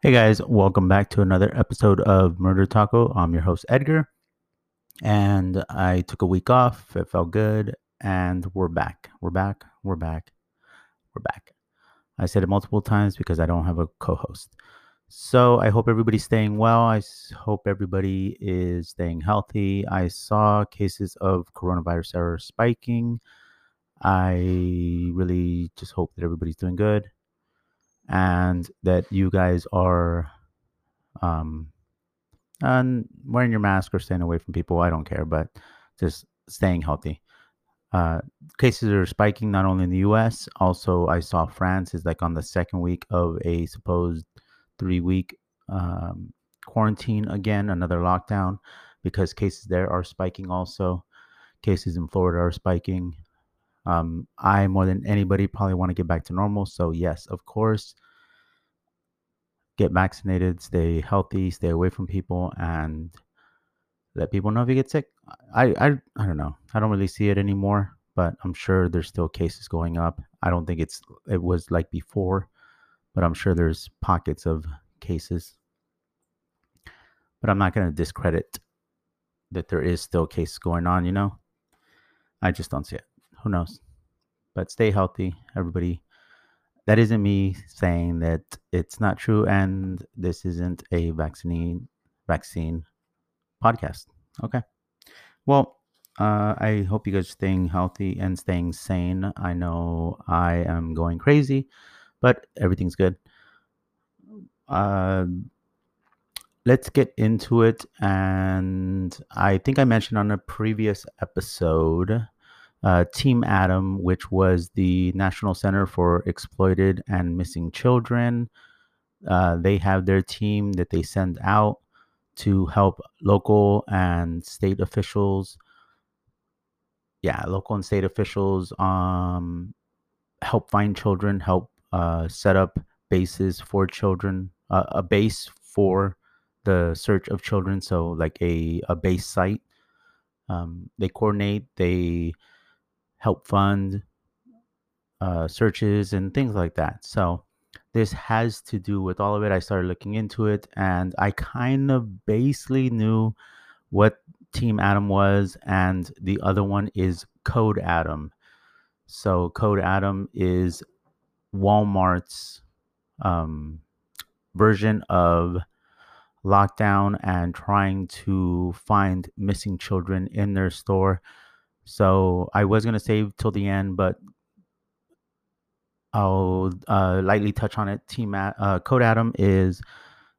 Hey guys, welcome back to another episode of Murder Taco. I'm your host Edgar, and I took a week off. It felt good, and we're back. We're back. We're back. We're back. I said it multiple times because I don't have a co-host. So I hope everybody's staying well. I hope everybody is staying healthy. I saw cases of coronavirus are spiking. I really just hope that everybody's doing good and that you guys are um, and wearing your mask or staying away from people. I don't care, but just staying healthy. Uh, cases are spiking not only in the U.S. Also, I saw France is like on the second week of a supposed three-week um, quarantine again, another lockdown, because cases there are spiking. Also, cases in Florida are spiking. Um, I more than anybody probably want to get back to normal. So yes, of course, get vaccinated, stay healthy, stay away from people, and let people know if you get sick. I I I don't know. I don't really see it anymore, but I'm sure there's still cases going up. I don't think it's it was like before, but I'm sure there's pockets of cases. But I'm not to discredit that there is still cases going on, you know? I just don't see it. Who knows? But stay healthy, everybody. That isn't me saying that it's not true and this isn't a vaccine vaccine podcast. Okay. Well, uh, I hope you guys are staying healthy and staying sane. I know I am going crazy, but everything's good. Uh, let's get into it. And I think I mentioned on a previous episode uh, Team Adam, which was the National Center for Exploited and Missing Children. Uh, they have their team that they send out to help local and state officials yeah, local and state officials um, help find children, help uh, set up bases for children, uh, a base for the search of children. So, like a, a base site. Um, they coordinate, they help fund uh, searches and things like that. So, this has to do with all of it. I started looking into it and I kind of basically knew what Team Adam was, and the other one is Code Adam. So Code Adam is Walmart's um, version of lockdown and trying to find missing children in their store. So I was gonna save till the end, but I'll uh, lightly touch on it. Team uh, Code Adam is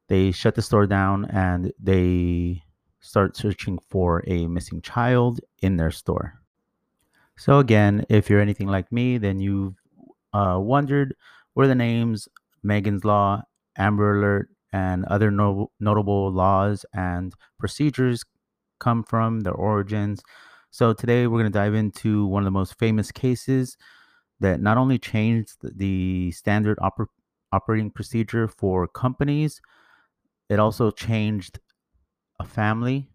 they shut the store down and they start searching for a missing child in their store. So again, if you're anything like me, then you've uh, wondered where the names Megan's Law, Amber Alert, and other no- notable laws and procedures come from, their origins. So today we're going to dive into one of the most famous cases that not only changed the standard oper- operating procedure for companies, it also changed a family,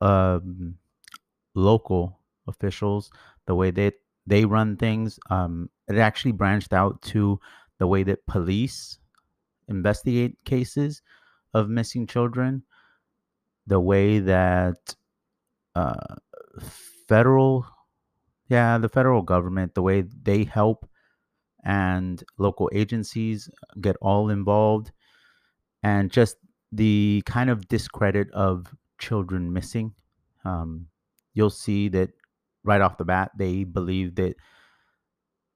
um, local officials, the way that they run things. Um, it actually branched out to the way that police investigate cases of missing children, the way that uh, federal, yeah, the federal government, the way they help and local agencies get all involved, and just the kind of discredit of children missing. Um, you'll see that right off the bat, they believe that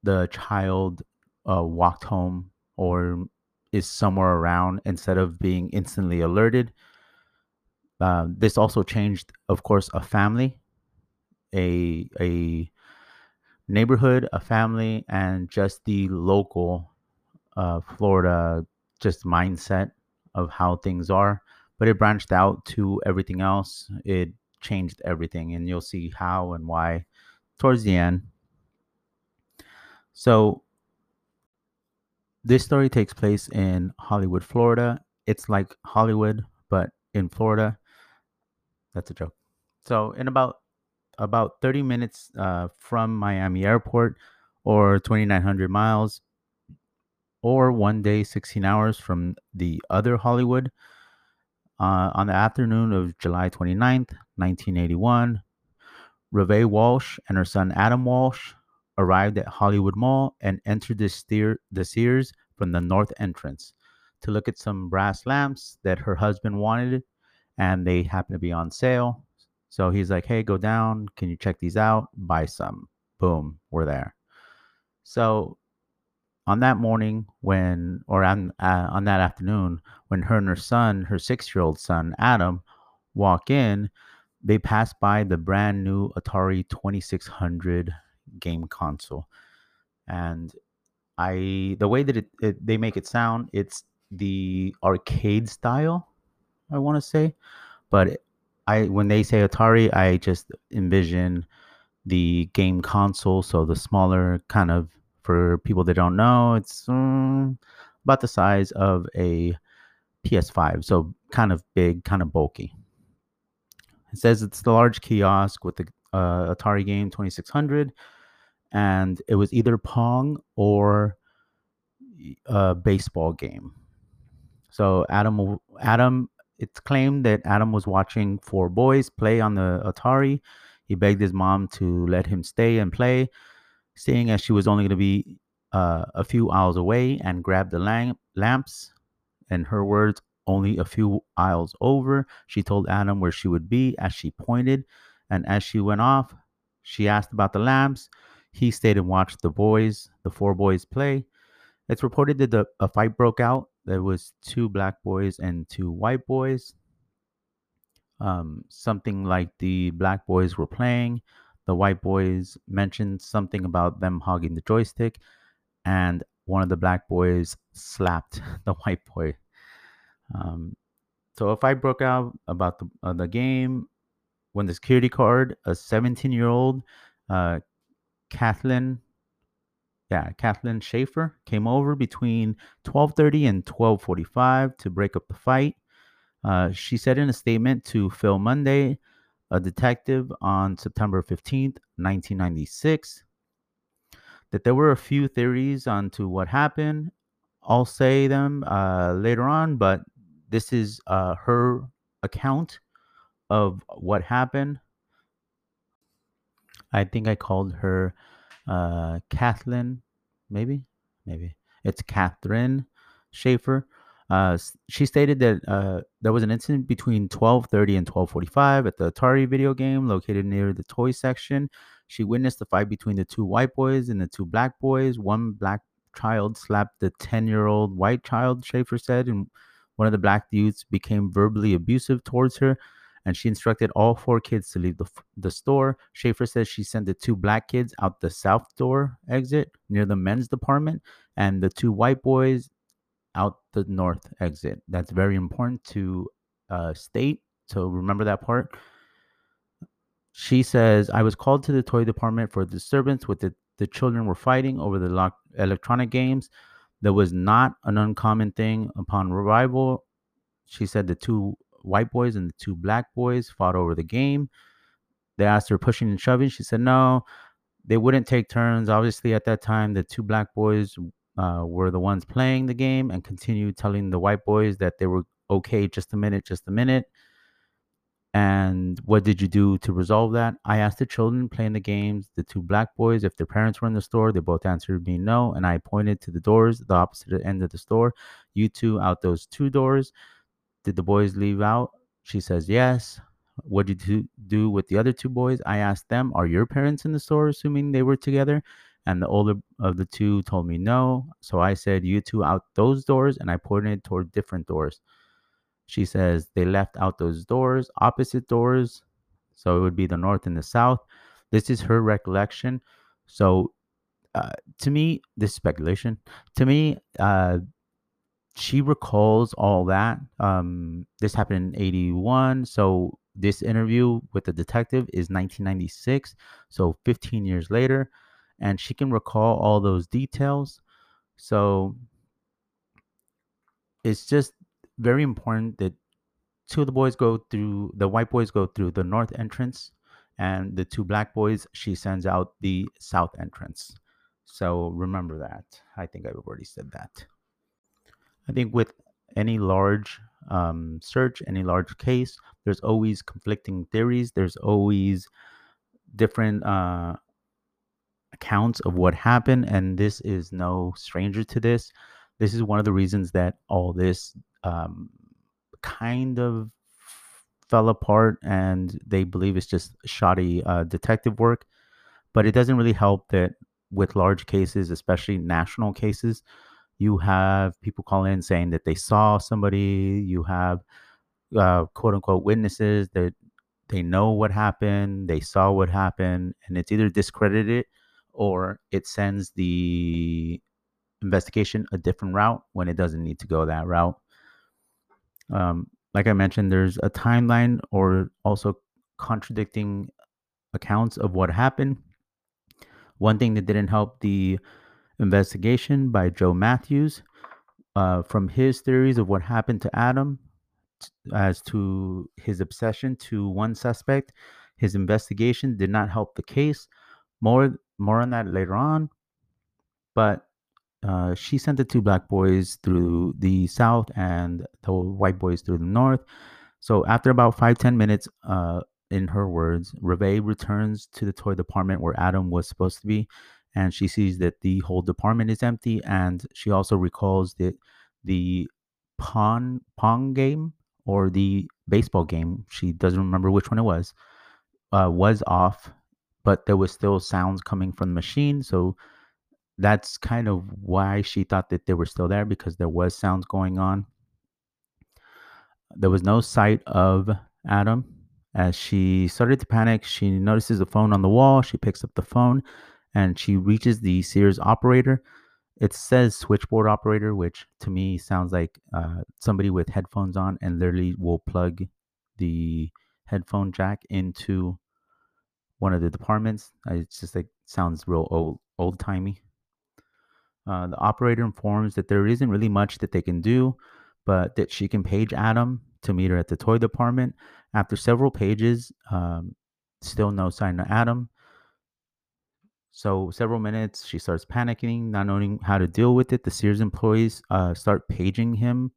the child uh, walked home or is somewhere around instead of being instantly alerted. Uh, this also changed, of course, a family, a a neighborhood, a family, and just the local uh, Florida just mindset of how things are. But it branched out to everything else. It changed everything, and you'll see how and why towards the end. So this story takes place in Hollywood, Florida. It's like Hollywood, but in Florida. That's a joke. So in about about 30 minutes uh, from Miami Airport, or 2,900 miles, or one day, 16 hours from the other Hollywood. Uh, on the afternoon of July 29th, 1981, Reve Walsh and her son Adam Walsh arrived at Hollywood Mall and entered the, steer, the Sears from the north entrance to look at some brass lamps that her husband wanted, and they happened to be on sale. So he's like, "Hey, go down. Can you check these out? Buy some." Boom, we're there. So on that morning, when or on uh, on that afternoon, when her and her son, her six-year-old son Adam, walk in, they pass by the brand new Atari 2600 game console, and I the way that it, it they make it sound, it's the arcade style, I want to say, but I when they say Atari, I just envision the game console, so the smaller kind of for people that don't know, it's um, about the size of a PS5, so kind of big, kind of bulky. It says it's the large kiosk with the uh, Atari game 2600, and it was either Pong or a baseball game. So Adam, Adam, it's claimed that Adam was watching four boys play on the Atari. He begged his mom to let him stay and play, seeing as she was only going to be uh, a few aisles away, and grabbed the lamp, lamps. In her words, only a few aisles over. She told Adam where she would be as she pointed, and as she went off, she asked about the lamps. He stayed and watched the boys, the four boys, play. It's reported that the, a fight broke out. There was two black boys and two white boys. Um, something like the black boys were playing. The white boys mentioned something about them hogging the joystick, and one of the black boys slapped the white boy. Um, so a fight broke out about the uh, the game when the security guard, a 17 year old uh, Kathleen, yeah, Kathleen Schaefer, came over between 12:30 and 12:45 to break up the fight. Uh, she said in a statement to Phil Monday, a detective on September 15th, 1996, that there were a few theories onto what happened. I'll say them uh, later on, but this is uh, her account of what happened. I think I called her uh, Kathleen, maybe, maybe it's Catherine Schaefer. Uh, she stated that uh, there was an incident between 12:30 and 12:45 at the Atari video game located near the toy section. She witnessed the fight between the two white boys and the two black boys. One black child slapped the 10-year-old white child, Schaefer said, and one of the black youths became verbally abusive towards her and she instructed all four kids to leave the, the store. Schaefer says she sent the two black kids out the south door exit near the men's department and the two white boys out the north exit. That's very important to uh, state. So remember that part. She says, I was called to the toy department for a disturbance with the, the children were fighting over the electronic games. That was not an uncommon thing upon arrival. She said the two white boys and the two black boys fought over the game. They asked her pushing and shoving. She said no, they wouldn't take turns. Obviously, at that time, the two black boys uh, were the ones playing the game and continued telling the white boys that they were okay. Just a minute, just a minute. And what did you do to resolve that? I asked the children playing the games, the two black boys, if their parents were in the store. They both answered me no. And I pointed to the doors, the opposite end of the store. You two out those two doors. Did the boys leave out? She says yes. What did you do with the other two boys? I asked them, Are your parents in the store, assuming they were together? And the older of the two told me no. So I said, You two out those doors. And I pointed toward different doors. She says they left out those doors, opposite doors. So it would be the north and the south. This is her recollection. So uh, to me, this speculation. To me, uh, she recalls all that. Um, this happened in 81. So this interview with the detective is 1996. So 15 years later. And she can recall all those details. So it's just very important that two of the boys go through the white boys go through the north entrance and the two black boys she sends out the south entrance So remember that. I think I've already said that. I think with any large um, search, any large case, there's always conflicting theories. There's always different uh, accounts of what happened, and this is no stranger to this. This is one of the reasons that all this um, kind of fell apart, and they believe it's just shoddy uh, detective work. But it doesn't really help that with large cases, especially national cases, you have people calling in saying that they saw somebody. You have uh, quote unquote witnesses that they know what happened, they saw what happened, and it's either discredited or it sends the investigation a different route when it doesn't need to go that route. Um, like I mentioned, there's a timeline or also contradicting accounts of what happened. One thing that didn't help the investigation by Joe Matthews uh, from his theories of what happened to Adam as to his obsession to one suspect. His investigation did not help the case. More more on that later on. But uh, she sent the two black boys through the south and the white boys through the north. So after about five ten minutes, uh, in her words, Reve returns to the toy department where Adam was supposed to be, and she sees that the whole department is empty. And she also recalls that the pawn pong game or the baseball game, she doesn't remember which one it was, uh, was off, but there was still sounds coming from the machine. So that's kind of why she thought that they were still there because there was sounds going on. There was no sight of Adam. As she started to panic, she notices a phone on the wall. She picks up the phone and she reaches the Sears operator. It says switchboard operator, which to me sounds like uh, somebody with headphones on and literally will plug the headphone jack into one of the departments. It's just like sounds real old old timey. Uh, the operator informs that there isn't really much that they can do, but that she can page Adam to meet her at the toy department. After several pages, um, still no sign of Adam. So several minutes, she starts panicking, not knowing how to deal with it. The Sears employees uh, start paging him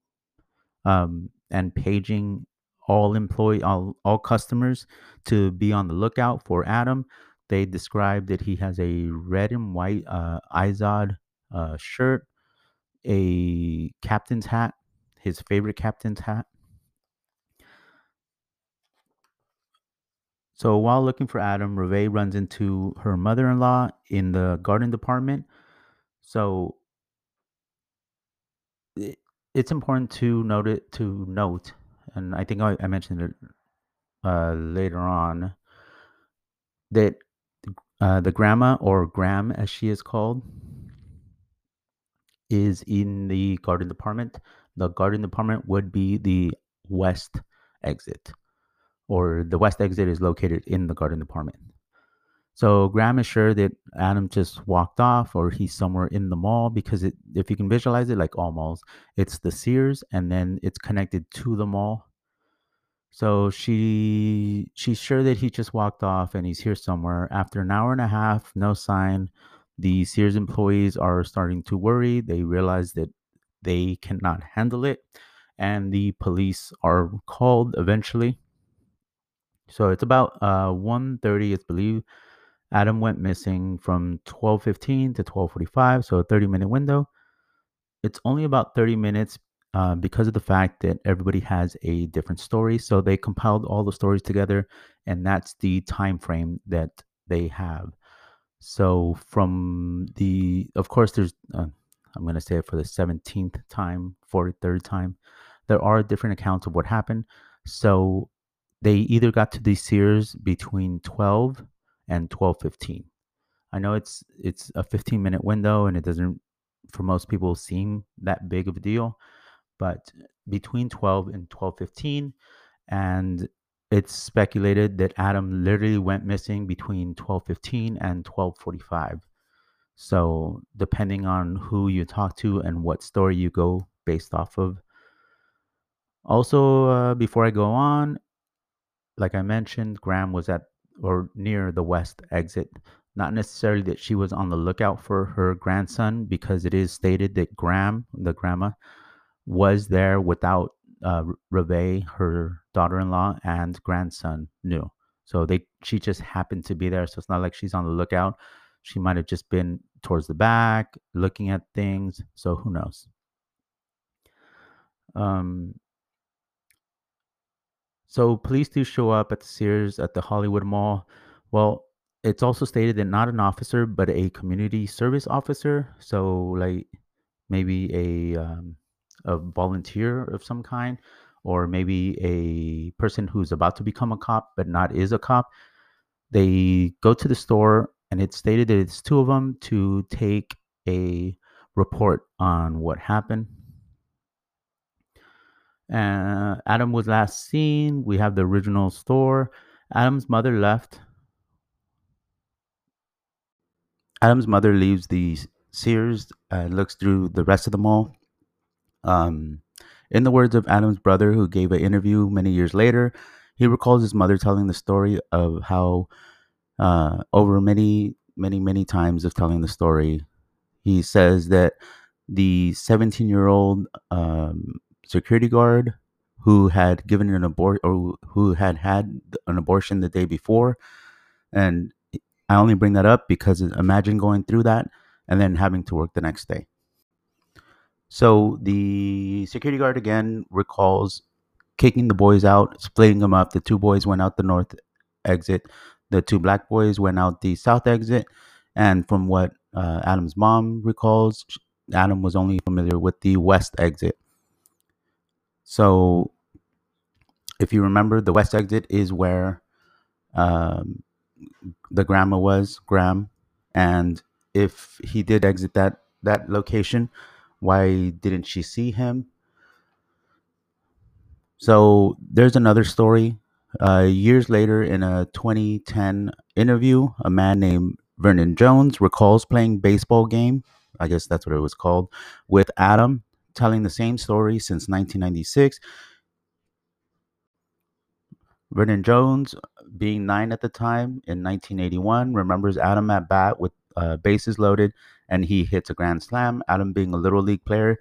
um, and paging all employee all, all customers to be on the lookout for Adam. They describe that he has a red and white uh, Izod uh, shirt, a captain's hat, his favorite captain's hat. So while looking for Adam, Reve runs into her mother-in-law in the garden department. So it, it's important to note it to note, and I think I, I mentioned it uh, later on that uh, the grandma or Gram, as she is called, is in the garden department. The garden department would be the west exit, or the west exit is located in the garden department. So Gram is sure that Adam just walked off or he's somewhere in the mall because it, if you can visualize it like all malls, it's the Sears and then it's connected to the mall. So she she's sure that he just walked off and he's here somewhere. After an hour and a half, no sign. The Sears employees are starting to worry. They realize that they cannot handle it, and the police are called eventually. So it's about uh 1:30, it's believed. Adam went missing from 12:15 to 12:45, so a 30-minute window. It's only about 30 minutes uh, because of the fact that everybody has a different story. So they compiled all the stories together, and that's the time frame that they have. So from the, of course, there's, uh, I'm going to say it for the 17th time, 43rd time, there are different accounts of what happened. So they either got to the Sears between 12 and 12:15. I know it's it's a 15 minute window and it doesn't for most people seem that big of a deal, but between 12 and 12:15 and it's speculated that Adam literally went missing between 12:15 and 12:45. So, depending on who you talk to and what story you go based off of. Also, uh, before I go on, like I mentioned, Gram was at or near the west exit not necessarily that she was on the lookout for her grandson, because it is stated that Gram, the grandma, was there without uh, Reve, her daughter-in-law, and grandson knew. So they, she just happened to be there. So it's not like she's on the lookout. She might have just been towards the back, looking at things. So who knows? Um, so police do show up at the Sears at the Hollywood Mall. Well, it's also stated that not an officer, but a community service officer. So like maybe a um, a volunteer of some kind, or maybe a person who's about to become a cop but not is a cop. They go to the store, and it's stated that it's two of them to take a report on what happened. Uh, Adam was last seen. We have the original store. Adam's mother left. Adam's mother leaves the Sears, and looks through the rest of the mall. Um, in the words of Adam's brother, who gave an interview many years later, he recalls his mother telling the story of how, uh, over many, many, many times of telling the story, he says that the 17 year old um, security guard who had given an abortion or who had had an abortion the day before. And I only bring that up because imagine going through that and then having to work the next day. So the security guard again recalls kicking the boys out, splitting them up. The two boys went out the north exit. The two black boys went out the south exit. And from what uh, Adam's mom recalls, Adam was only familiar with the west exit. So, if you remember, the west exit is where um, the grandma was, Gram, and if he did exit that that location, why didn't she see him? So there's another story. Uh, years later, in a 2010 interview, a man named Vernon Jones recalls playing baseball game. I guess that's what it was called with Adam telling the same story since 1996. Vernon Jones, being nine at the time in 1981, remembers Adam at bat with uh, bases loaded and he hits a grand slam. Adam, being a little league player,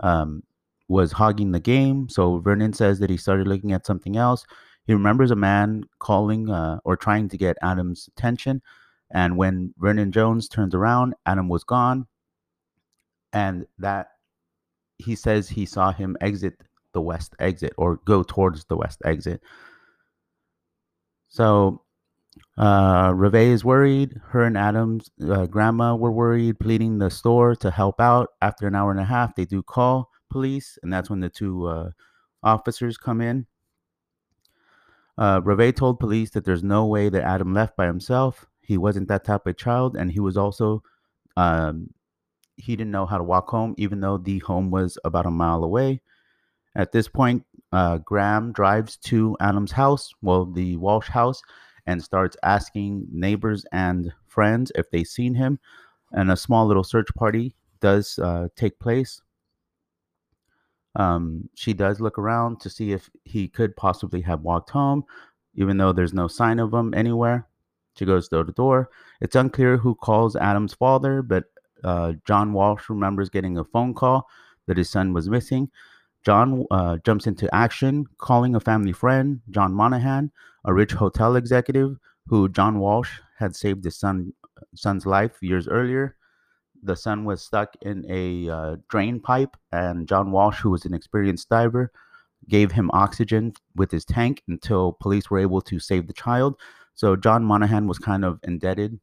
um, was hogging the game. So Vernon says that he started looking at something else. He remembers a man calling uh, or trying to get Adam's attention. And when Vernon Jones turns around, Adam was gone. And that he says he saw him exit the west exit or go towards the west exit. So uh, Reve is worried. Her and Adam's uh, grandma were worried, pleading the store to help out. After an hour and a half, they do call police, and that's when the two uh, officers come in. Uh, Reve told police that there's no way that Adam left by himself. He wasn't that type of child, and he was also um, he didn't know how to walk home, even though the home was about a mile away. At this point, uh, Gram drives to Adam's house, well, the Walsh house, and starts asking neighbors and friends if they've seen him. And a small little search party does uh, take place. Um, she does look around to see if he could possibly have walked home, even though there's no sign of him anywhere. She goes door to door. It's unclear who calls Adam's father, but uh, John Walsh remembers getting a phone call that his son was missing. John uh, jumps into action, calling a family friend, John Monahan, a rich hotel executive who John Walsh had saved his son son's life years earlier. The son was stuck in a uh, drain pipe, and John Walsh, who was an experienced diver, gave him oxygen with his tank until police were able to save the child. So John Monahan was kind of indebted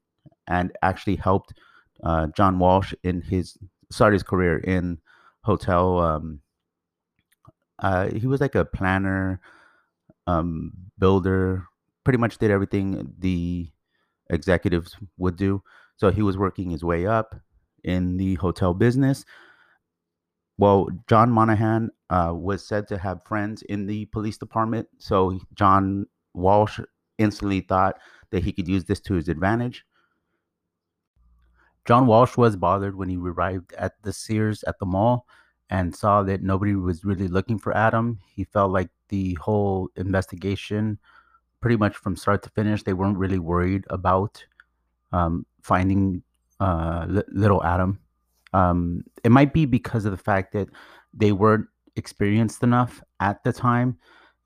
and actually helped uh, John Walsh in his started his career in hotel. Um, uh, he was like a planner, um, builder. Pretty much did everything the executives would do. So he was working his way up in the hotel business. Well, John Monahan uh, was said to have friends in the police department. So John Walsh instantly thought that he could use this to his advantage. John Walsh was bothered when he arrived at the Sears at the mall and saw that nobody was really looking for Adam. He felt like the whole investigation, pretty much from start to finish, they weren't really worried about um, finding uh, li- little Adam. Um, it might be because of the fact that they weren't experienced enough at the time,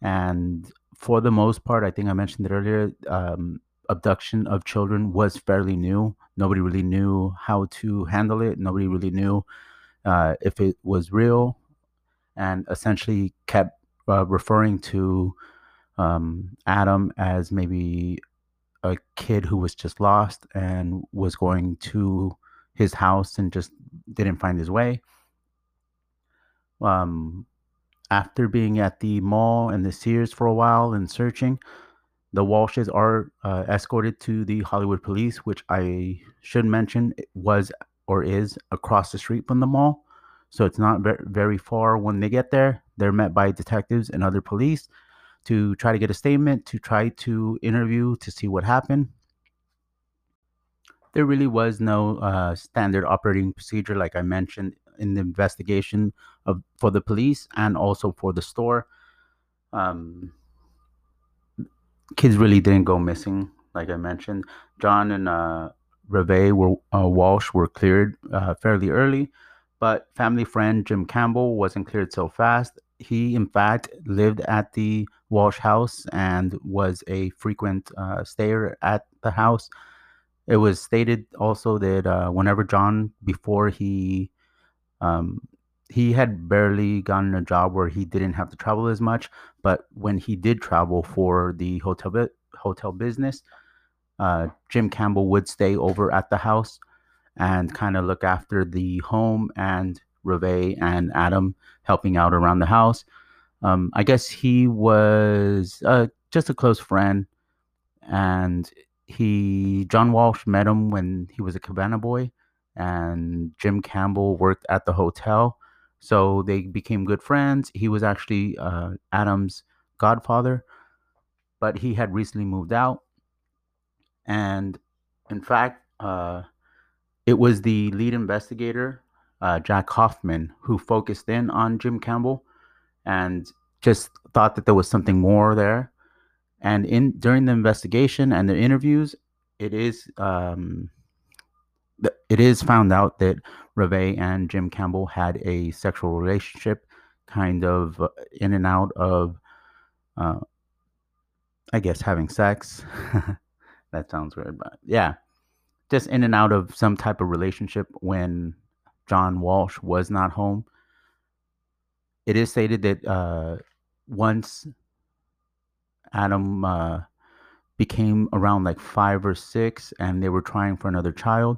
and for the most part, I think I mentioned it earlier. Um, abduction of children was fairly new. Nobody really knew how to handle it. Nobody really knew uh, if it was real, and essentially kept uh, referring to um, Adam as maybe a kid who was just lost and was going to his house and just didn't find his way. Um, after being at the mall and the Sears for a while and searching, the Walshes are uh, escorted to the Hollywood police, which I should mention was or is across the street from the mall. So it's not very far when they get there. They're met by detectives and other police to try to get a statement, to try to interview to see what happened. There really was no uh, standard operating procedure, like I mentioned in the investigation of for the police and also for the store. Um, kids really didn't go missing, like I mentioned. John and uh, Reve were uh, Walsh were cleared uh, fairly early, but family friend Jim Campbell wasn't cleared so fast. He, in fact, lived at the Walsh house and was a frequent uh, stayer at the house. It was stated also that uh, whenever John, before he um, he had barely gotten a job where he didn't have to travel as much. But when he did travel for the hotel hotel business, uh, Jim Campbell would stay over at the house and kind of look after the home and Reve and Adam helping out around the house. Um, I guess he was uh, just a close friend, and he John Walsh met him when he was a cabana boy, and Jim Campbell worked at the hotel, so they became good friends. He was actually uh, Adam's godfather, but he had recently moved out, and in fact, uh, it was the lead investigator, uh, Jack Hoffman, who focused in on Jim Campbell and just thought that there was something more there. And in during the investigation and the interviews, it is um, it is found out that Reve and Jim Campbell had a sexual relationship, kind of uh, in and out of, uh, I guess, having sex. that sounds weird, but yeah, just in and out of some type of relationship when John Walsh was not home. It is stated that uh, once Adam uh, became around like five or six and they were trying for another child,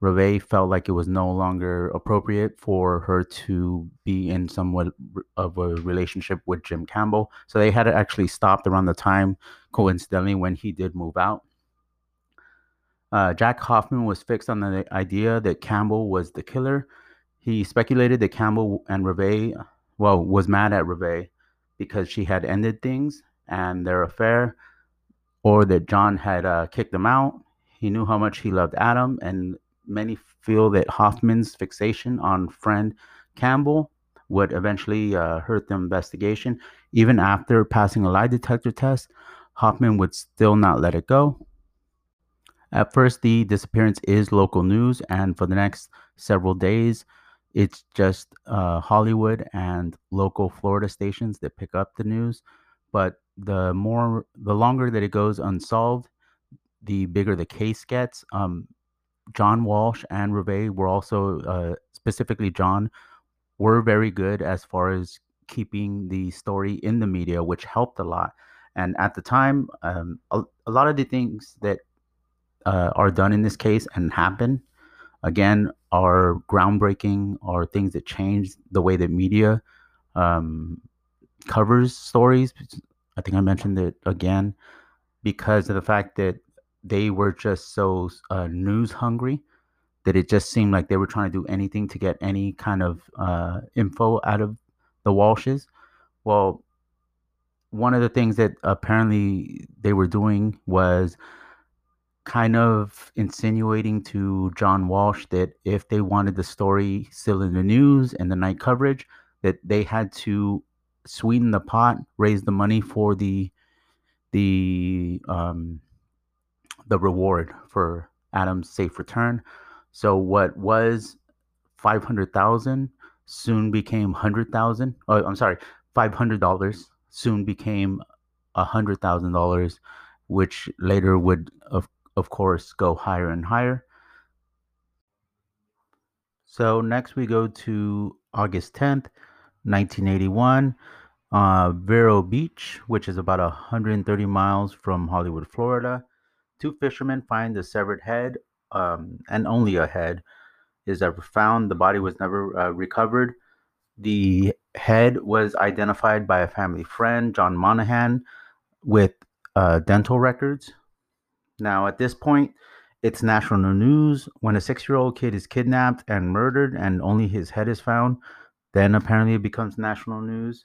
Reve felt like it was no longer appropriate for her to be in somewhat of a relationship with Jim Campbell. So they had actually stopped around the time, coincidentally, when he did move out. Uh, Jack Hoffman was fixed on the idea that Campbell was the killer. He speculated that Campbell and Reve, well, was mad at Reve because she had ended things and their affair, or that John had uh, kicked them out. He knew how much he loved Adam, and many feel that Hoffman's fixation on friend Campbell would eventually uh, hurt the investigation. Even after passing a lie detector test, Hoffman would still not let it go. At first, the disappearance is local news, and for the next several days, it's just uh, Hollywood and local Florida stations that pick up the news. But the more, the longer that it goes unsolved, the bigger the case gets. Um, John Walsh and Reve were also, uh, specifically John, were very good as far as keeping the story in the media, which helped a lot. And at the time, um, a, a, lot of the things that uh, are done in this case and happen, again, are groundbreaking, are things that change the way that media um, covers stories. I think I mentioned it again because of the fact that they were just so uh, news hungry that it just seemed like they were trying to do anything to get any kind of uh, info out of the Walshes. Well, one of the things that apparently they were doing was kind of insinuating to John Walsh that if they wanted the story still in the news and the night coverage, that they had to sweeten the pot, raise the money for the the um, the reward for Adam's safe return. So what was 500,000 soon became 100,000. Oh, I'm sorry, $500 soon became $100,000, which later would, of, of course, go higher and higher. So next we go to August 10th, 1981, uh, Vero Beach, which is about 130 miles from Hollywood, Florida. Two fishermen find the severed head, um, and only a head is ever found. The body was never uh, recovered. The head was identified by a family friend, John Monahan, with uh, dental records. Now, at this point, it's national news. When a six year old kid is kidnapped and murdered and only his head is found, then apparently it becomes national news.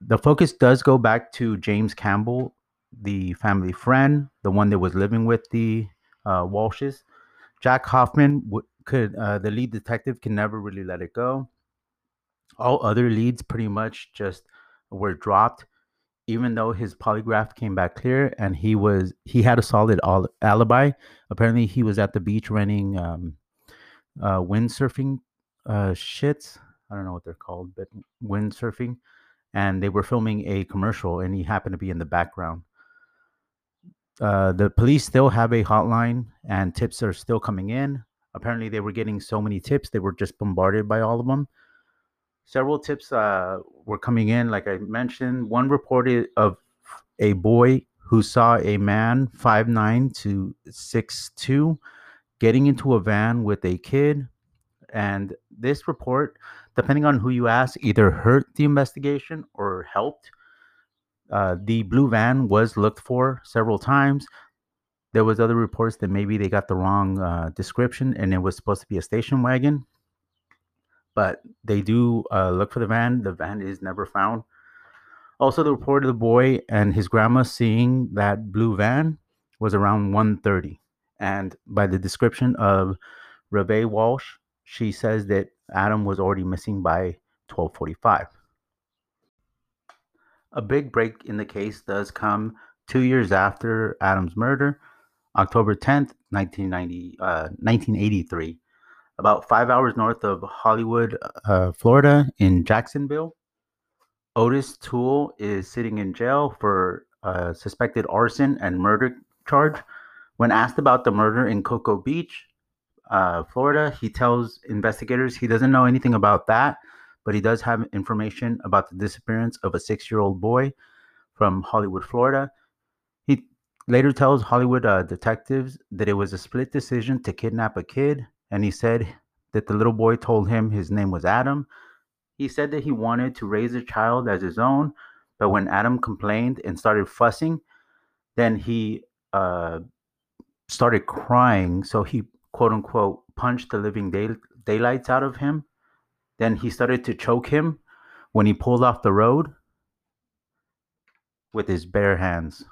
The focus does go back to James Campbell, the family friend, the one that was living with the uh, Walshes. Jack Hoffman w- could, uh, the lead detective, can never really let it go. All other leads pretty much just were dropped even though his polygraph came back clear and he was he had a solid al- alibi apparently he was at the beach renting um uh windsurfing uh shits i don't know what they're called but windsurfing and they were filming a commercial and he happened to be in the background uh the police still have a hotline and tips are still coming in apparently they were getting so many tips they were just bombarded by all of them several tips uh, were coming in. Like I mentioned, one reported of a boy who saw a man five nine to six two getting into a van with a kid. And this report, depending on who you ask, either hurt the investigation or helped. Uh, the blue van was looked for several times. There was other reports that maybe they got the wrong uh, description and it was supposed to be a station wagon but they do uh, look for the van. The van is never found. Also, the report of the boy and his grandma seeing that blue van was around 1.30. And by the description of Reve Walsh, she says that Adam was already missing by 1245. A big break in the case does come two years after Adam's murder, October 10th, 1990, uh, 1983 about five hours north of Hollywood, uh, Florida, in Jacksonville. Otis Toole is sitting in jail for a suspected arson and murder charge. When asked about the murder in Cocoa Beach, uh, Florida, he tells investigators he doesn't know anything about that, but he does have information about the disappearance of a six year old boy from Hollywood, Florida. He later tells Hollywood uh, detectives that it was a split decision to kidnap a kid and he said that the little boy told him his name was Adam. He said that he wanted to raise a child as his own, but when Adam complained and started fussing, then he uh, started crying. So he, quote unquote, punched the living day, daylights out of him. Then he started to choke him when he pulled off the road with his bare hands.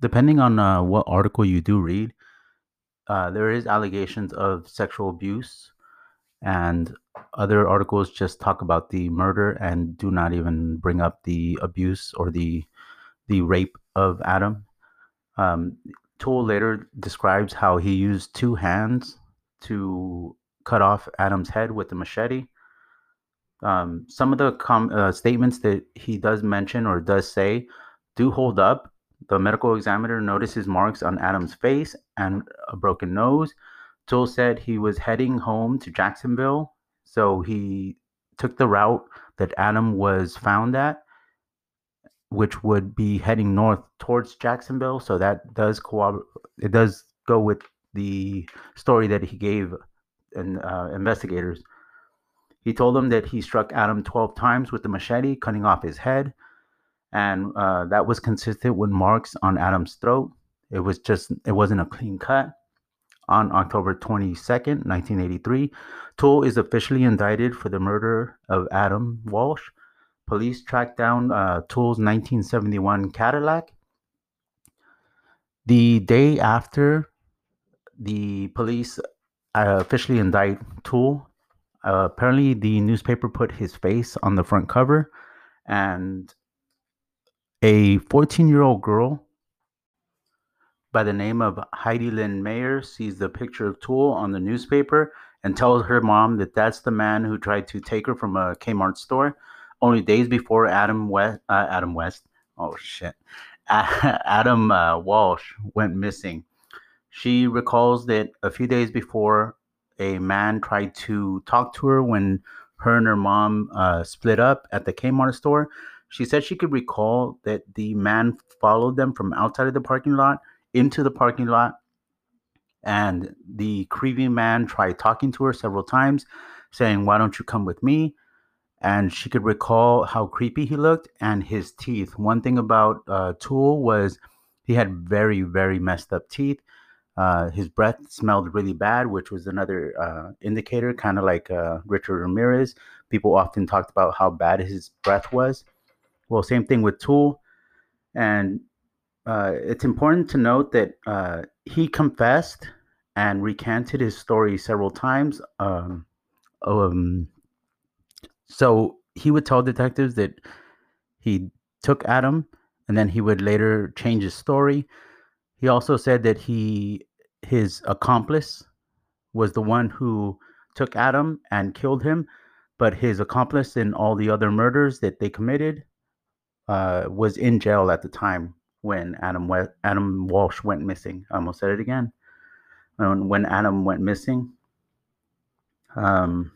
Depending on uh, what article you do read, uh, there is allegations of sexual abuse, and other articles just talk about the murder and do not even bring up the abuse or the the rape of Adam. Um, Toole later describes how he used two hands to cut off Adam's head with a machete. Um, some of the com- uh, statements that he does mention or does say do hold up, the medical examiner notices marks on Adam's face and a broken nose. Toole said he was heading home to Jacksonville, so he took the route that Adam was found at, which would be heading north towards Jacksonville. So that does co- it does go with the story that he gave and uh, investigators. He told them that he struck Adam 12 times with the machete, cutting off his head and uh, that was consistent with marks on Adam's throat. It was just, it wasn't a clean cut. On October 22nd, 1983, Toole is officially indicted for the murder of Adam Walsh. Police tracked down uh, Toole's 1971 Cadillac. The day after the police uh, officially indict Toole. uh, apparently the newspaper put his face on the front cover and a 14 year old girl by the name of Heidi Lynn Mayer sees the picture of Toole on the newspaper and tells her mom that that's the man who tried to take her from a Kmart store only days before Adam West, uh, Adam West, oh shit, Adam uh, Walsh went missing. She recalls that a few days before, a man tried to talk to her when her and her mom uh, split up at the Kmart store. She said she could recall that the man followed them from outside of the parking lot into the parking lot. And the creepy man tried talking to her several times, saying, Why don't you come with me? And she could recall how creepy he looked and his teeth. One thing about uh, Toole was he had very, very messed up teeth. Uh, his breath smelled really bad, which was another uh, indicator, kind of like uh, Richard Ramirez. People often talked about how bad his breath was. Well, same thing with Toole. And uh, it's important to note that uh, he confessed and recanted his story several times. Um, um, so he would tell detectives that he took Adam and then he would later change his story. He also said that he his accomplice was the one who took Adam and killed him, but his accomplice in all the other murders that they committed uh, was in jail at the time when Adam we- Adam Walsh went missing. I almost said it again. When, when Adam went missing. Um,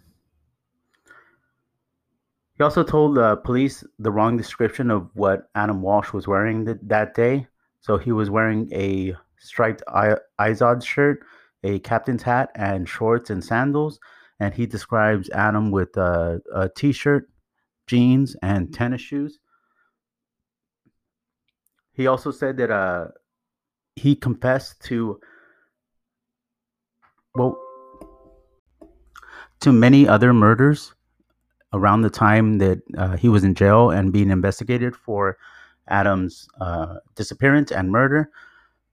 he also told the police the wrong description of what Adam Walsh was wearing th- that day. So he was wearing a striped I- Izod shirt, a captain's hat, and shorts and sandals. And he describes Adam with a a t-shirt, jeans, and tennis shoes. He also said that uh, he confessed to well to many other murders around the time that uh, he was in jail and being investigated for Adam's uh, disappearance and murder.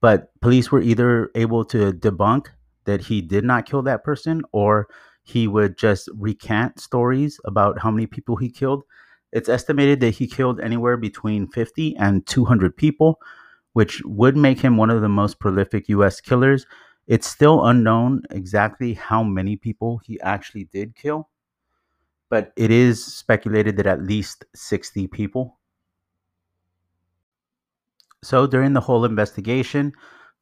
But police were either able to debunk that he did not kill that person or he would just recant stories about how many people he killed. It's estimated that he killed anywhere between 50 and 200 people, which would make him one of the most prolific US killers. It's still unknown exactly how many people he actually did kill, but it is speculated that at least 60 people. So during the whole investigation,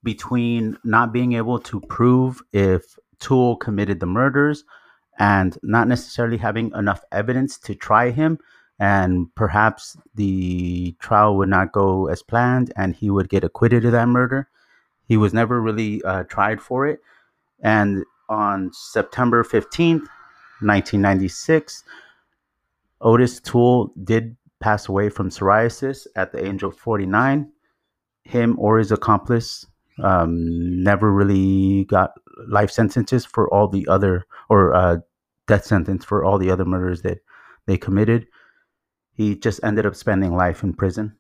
between not being able to prove if Toole committed the murders and not necessarily having enough evidence to try him, and perhaps the trial would not go as planned and he would get acquitted of that murder. He was never really uh, tried for it. And on September 15th, 1996, Otis Toole did pass away from psoriasis at the age of 49. Him or his accomplice um, never really got life sentences for all the other, or uh, death sentence for all the other murders that they committed. He just ended up spending life in prison.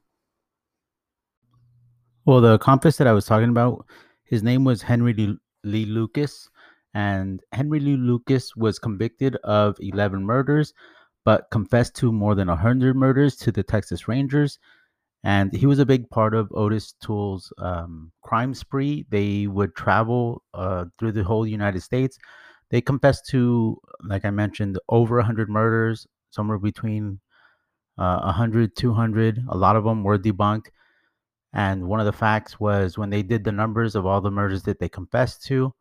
Well, the accomplice that I was talking about, his name was Henry Lee, Lee Lucas, and Henry Lee Lucas was convicted of 11 murders, but confessed to more than 100 murders to the Texas Rangers. And he was a big part of Otis Toole's um, crime spree. They would travel uh, through the whole United States. They confessed to, like I mentioned, over 100 murders, somewhere between uh, 100, 200. A lot of them were debunked. And one of the facts was when they did the numbers of all the murders that they confessed to,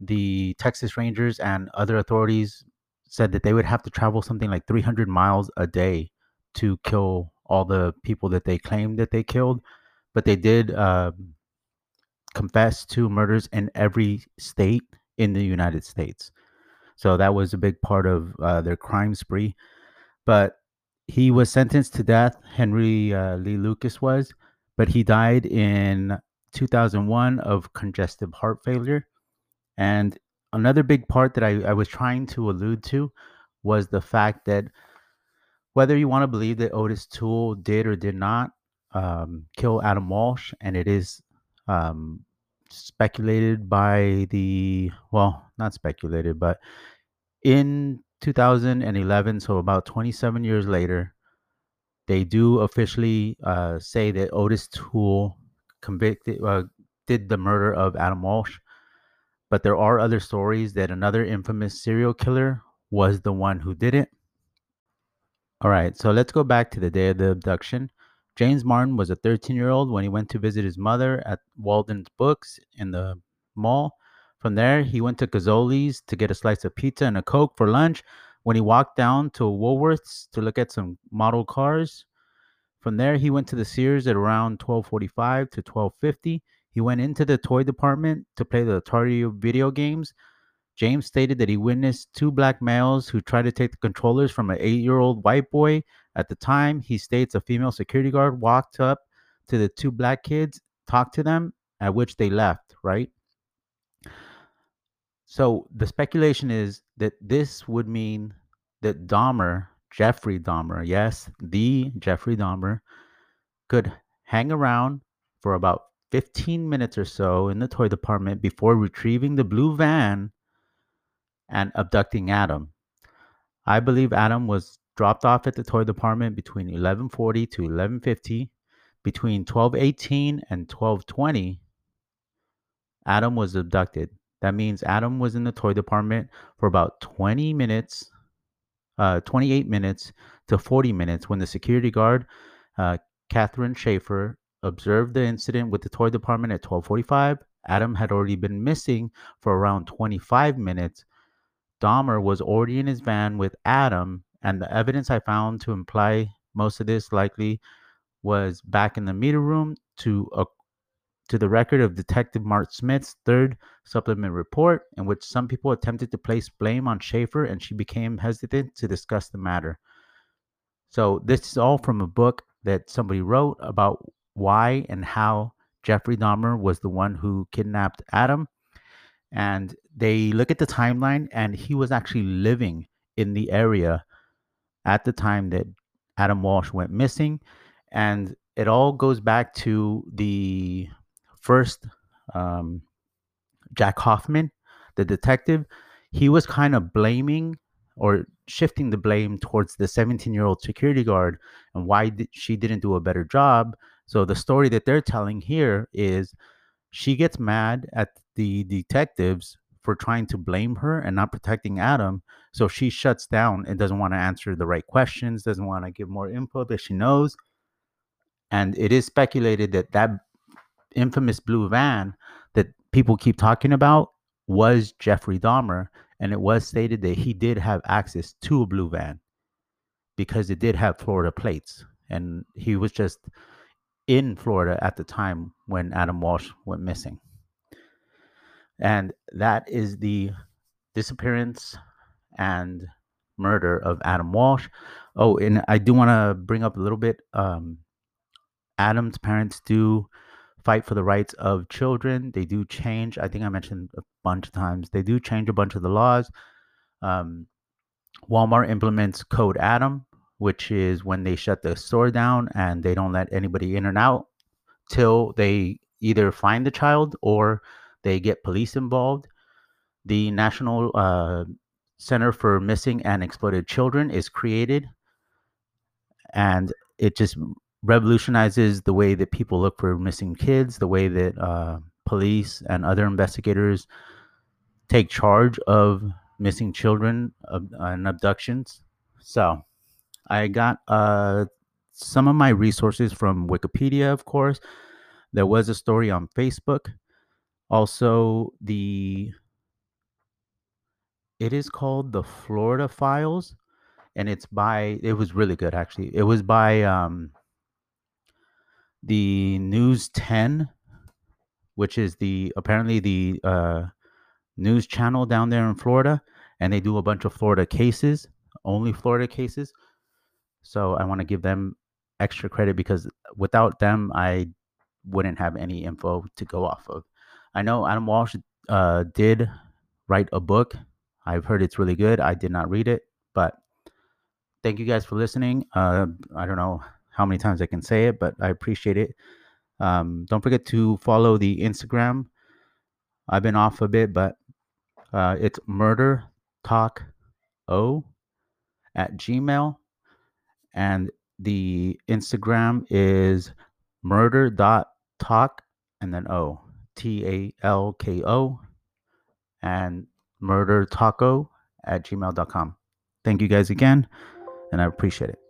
the Texas Rangers and other authorities said that they would have to travel something like 300 miles a day to kill all the people that they claimed that they killed. But they did uh, confess to murders in every state in the United States. So that was a big part of uh, their crime spree. But he was sentenced to death. Henry uh, Lee Lucas was, but he died in 2001 of congestive heart failure. And another big part that I, I was trying to allude to was the fact that whether you want to believe that Otis Toole did or did not um, kill Adam Walsh, and it is um, speculated by the well, not speculated, but in 2011, so about 27 years later, they do officially uh, say that Otis Toole convicted, uh, did the murder of Adam Walsh, but there are other stories that another infamous serial killer was the one who did it. All right, so let's go back to the day of the abduction. James Martin was a 13 year old when he went to visit his mother at Walden's Books in the mall. From there, he went to Gazzoli's to get a slice of pizza and a Coke for lunch. When he walked down to Woolworths to look at some model cars, from there he went to the Sears at around 12:45 to 12:50. He went into the toy department to play the Atari video games. James stated that he witnessed two black males who tried to take the controllers from an eight year old white boy. At the time, he states a female security guard walked up to the two black kids, talked to them, at which they left, right? So the speculation is that this would mean that Dahmer, Jeffrey Dahmer, yes, the Jeffrey Dahmer, could hang around for about 15 minutes or so in the toy department before retrieving the blue van and abducting Adam. I believe Adam was dropped off at the toy department between 11:40 to 11:50. Between 12:18 and 12:20, Adam was abducted. That means Adam was in the toy department for about 20 minutes, uh, 28 minutes to 40 minutes when the security guard, uh, Catherine Schaefer, observed the incident with the toy department at 12:45. Adam had already been missing for around 25 minutes. Dahmer was already in his van with Adam, and the evidence I found to imply most of this likely was back in the meter room to a to the record of Detective Mark Smith's third supplement report, in which some people attempted to place blame on Schaefer and she became hesitant to discuss the matter. So, this is all from a book that somebody wrote about why and how Jeffrey Dahmer was the one who kidnapped Adam. And they look at the timeline, and he was actually living in the area at the time that Adam Walsh went missing. And it all goes back to the first um, Jack Hoffman, the detective, he was kind of blaming or shifting the blame towards the 17 year old security guard and why did she didn't do a better job. So the story that they're telling here is she gets mad at the detectives for trying to blame her and not protecting Adam. So she shuts down and doesn't want to answer the right questions, doesn't want to give more info that she knows. And it is speculated that that infamous blue van that people keep talking about was Jeffrey Dahmer, and it was stated that he did have access to a blue van because it did have Florida plates, and he was just in Florida at the time when Adam Walsh went missing. And that is the disappearance and murder of Adam Walsh. Oh, and I do want to bring up a little bit. Um, Adam's parents do fight for the rights of children. They do change. I think I mentioned a bunch of times. They do change a bunch of the laws. Um, Walmart implements Code Adam, which is when they shut the store down and they don't let anybody in and out till they either find the child or they get police involved. The National uh, Center for Missing and Exploited Children is created, and it just revolutionizes the way that people look for missing kids, the way that uh, police and other investigators take charge of missing children uh, and abductions. So I got uh, some of my resources from Wikipedia, of course. There was a story on Facebook. Also, the it is called the Florida Files, and it's by it was really good actually. It was by um, the News 10, which is the apparently the uh, news channel down there in Florida, and they do a bunch of Florida cases, only Florida cases. So I want to give them extra credit because without them, I wouldn't have any info to go off of. I know Adam Walsh uh, did write a book. I've heard it's really good. I did not read it, but thank you guys for listening. Uh, I don't know how many times I can say it, but I appreciate it. Um, don't forget to follow the Instagram. I've been off a bit, but uh, it's murder talk o at gmail and the instagram is murder dot talk and then o T A L K O, and murder talk o at gmail.com. Thank you guys again, and I appreciate it.